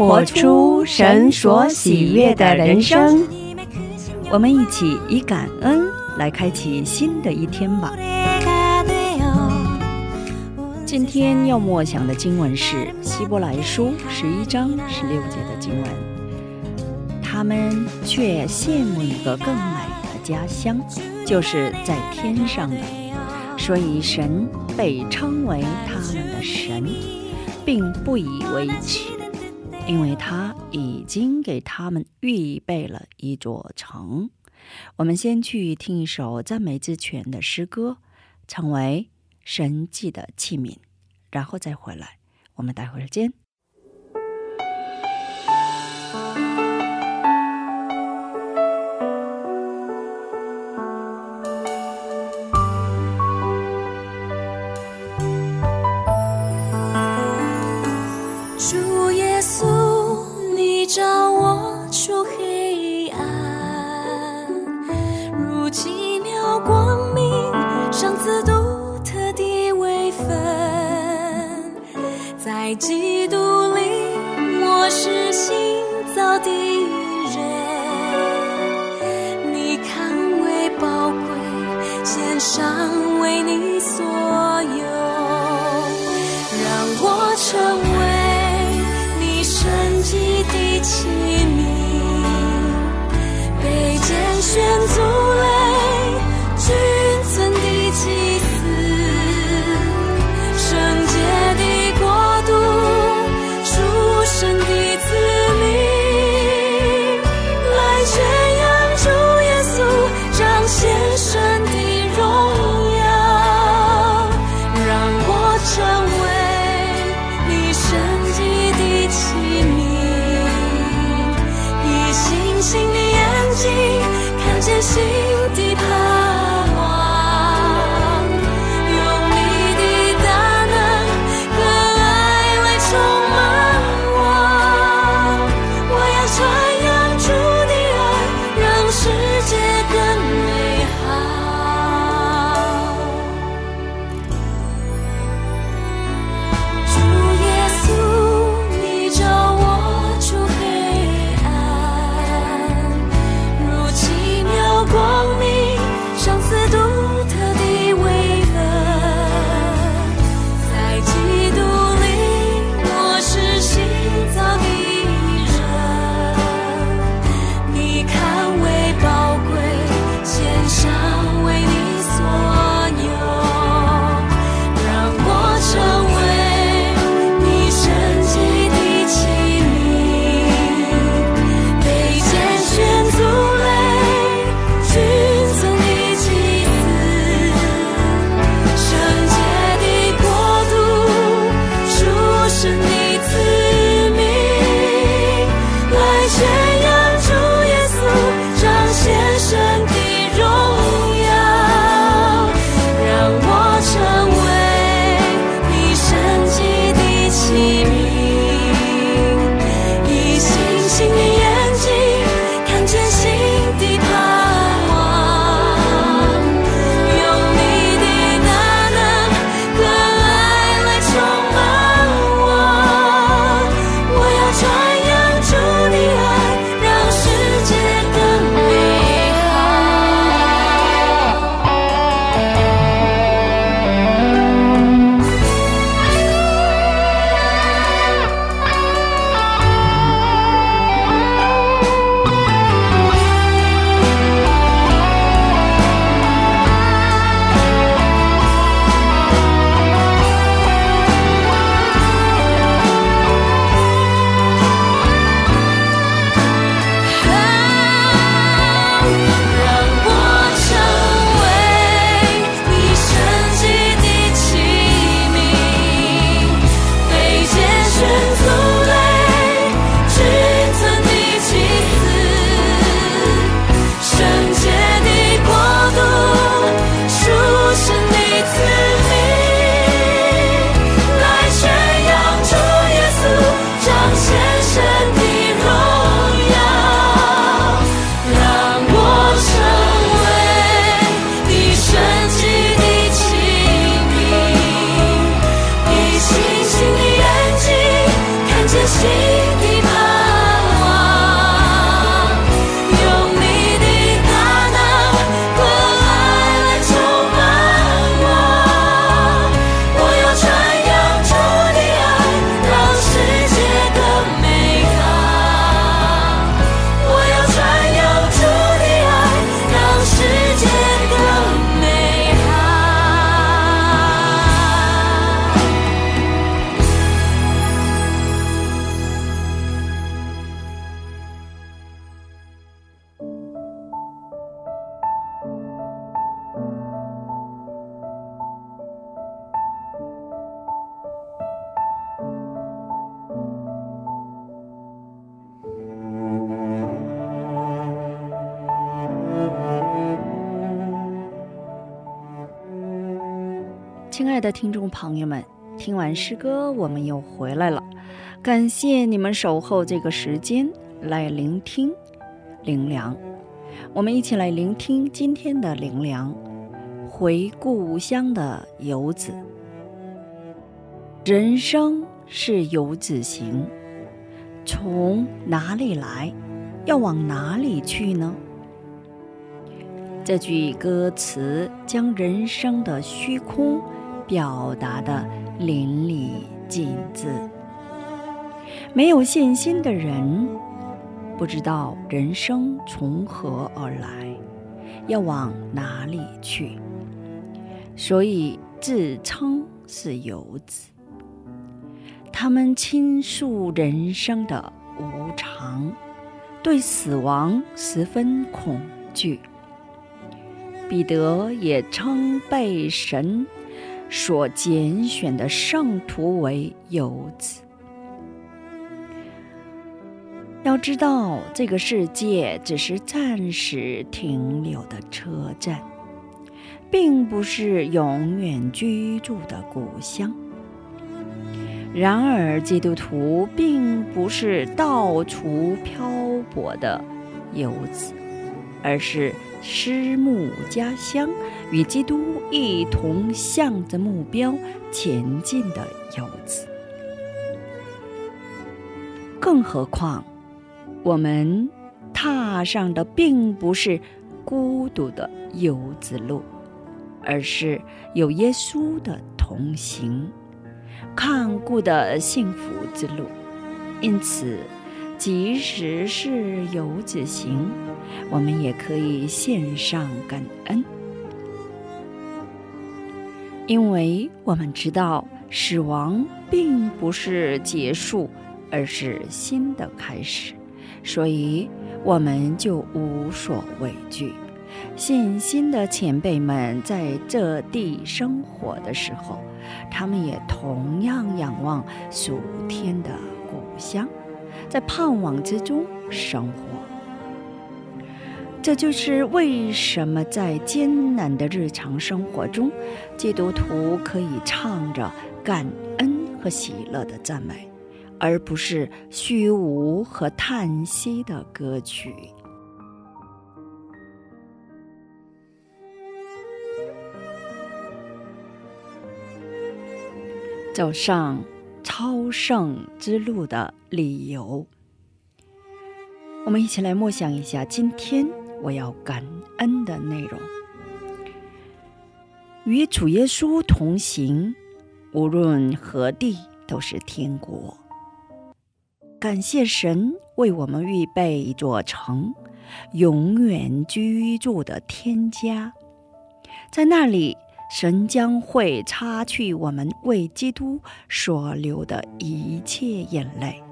活出神所喜悦的人生。我们一起以感恩来开启新的一天吧。今天要默想的经文是《希伯来书》十一章十六节的经文。他们却羡慕一个更美的家乡，就是在天上的。所以神被称为他们的神，并不以为耻，因为他已经给他们预备了一座城。我们先去听一首赞美之泉的诗歌，成为神迹的器皿，然后再回来。我们待会儿见。在基督里，我是新造的。星星的眼睛看见星的听众朋友们，听完诗歌，我们又回来了。感谢你们守候这个时间来聆听灵粮。我们一起来聆听今天的灵粮。回故乡的游子，人生是游子行，从哪里来，要往哪里去呢？这句歌词将人生的虚空表达的淋漓尽致。没有信心的人，不知道人生从何而来，要往哪里去，所以自称是游子。他们倾诉人生的无常，对死亡十分恐惧。彼得也称被神所拣选的圣徒为游子。要知道，这个世界只是暂时停留的车站，并不是永远居住的故乡。然而，基督徒并不是到处漂泊的游子，而是失目家乡，与基督一同向着目标前进的游子。更何况，我们踏上的并不是孤独的游子路，而是有耶稣的同行、看顾的幸福之路。因此，即使是游子行，我们也可以献上感恩，因为我们知道死亡并不是结束，而是新的开始。所以，我们就无所畏惧。信心的前辈们在这地生活的时候，他们也同样仰望属天的故乡，在盼望之中生活。这就是为什么在艰难的日常生活中，基督徒可以唱着感恩和喜乐的赞美。而不是虚无和叹息的歌曲。走上超胜之路的理由，我们一起来默想一下今天我要感恩的内容：与主耶稣同行，无论何地都是天国。感谢神为我们预备一座城，永远居住的天家。在那里，神将会擦去我们为基督所流的一切眼泪。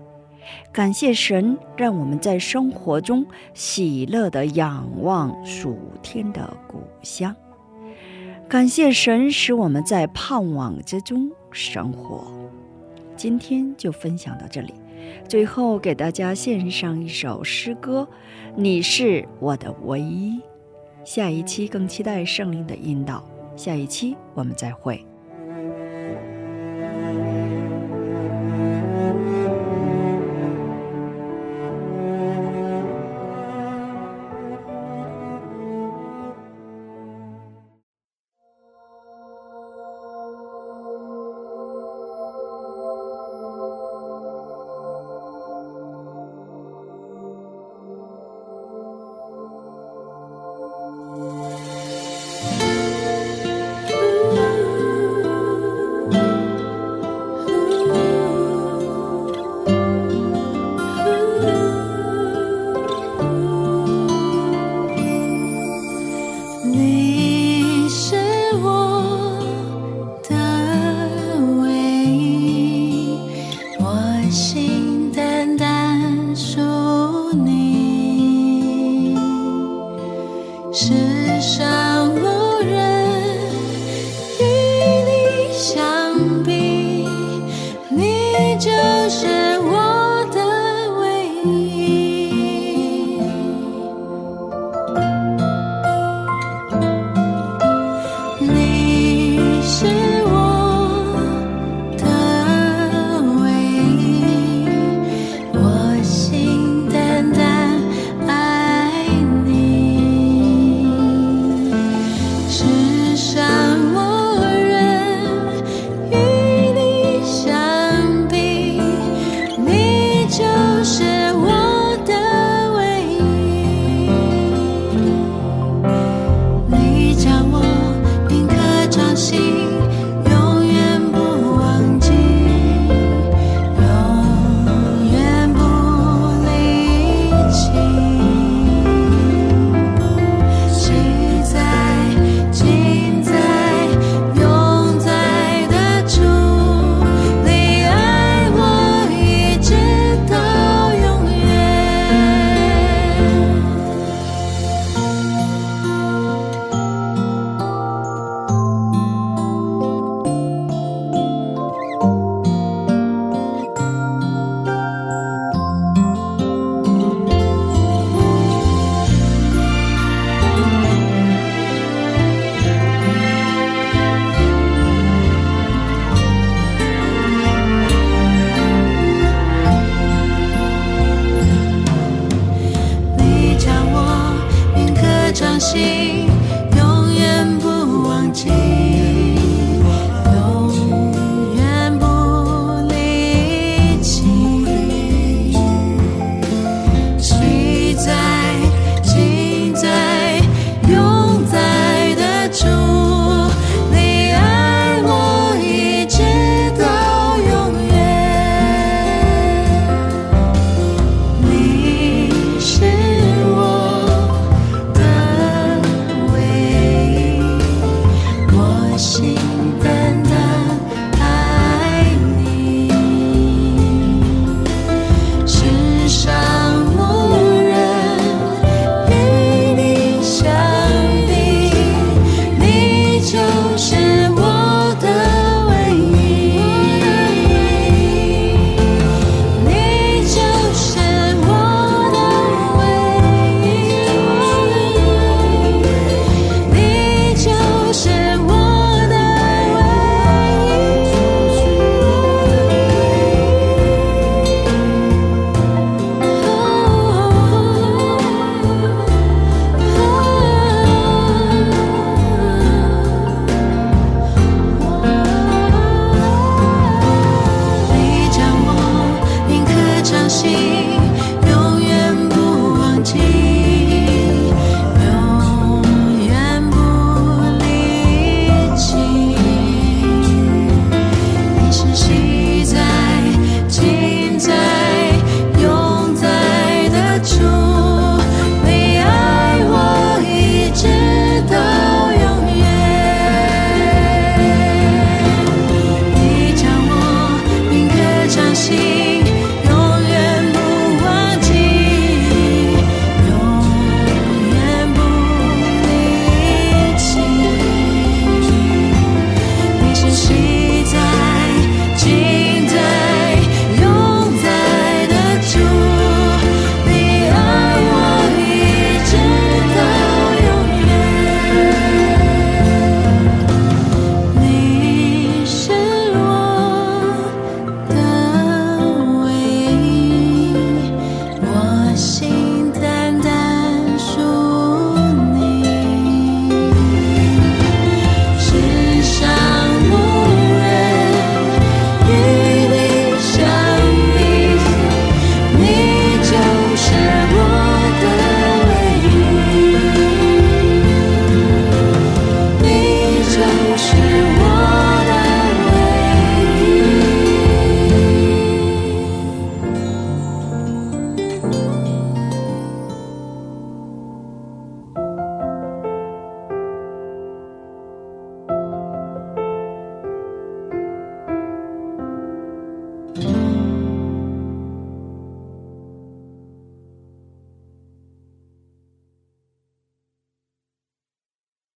感谢神，让我们在生活中喜乐地仰望属天的故乡。感谢神，使我们在盼望之中生活。今天就分享到这里。最后，给大家献上一首诗歌，《你是我的唯一》。下一期更期待圣灵的引导。下一期我们再会。你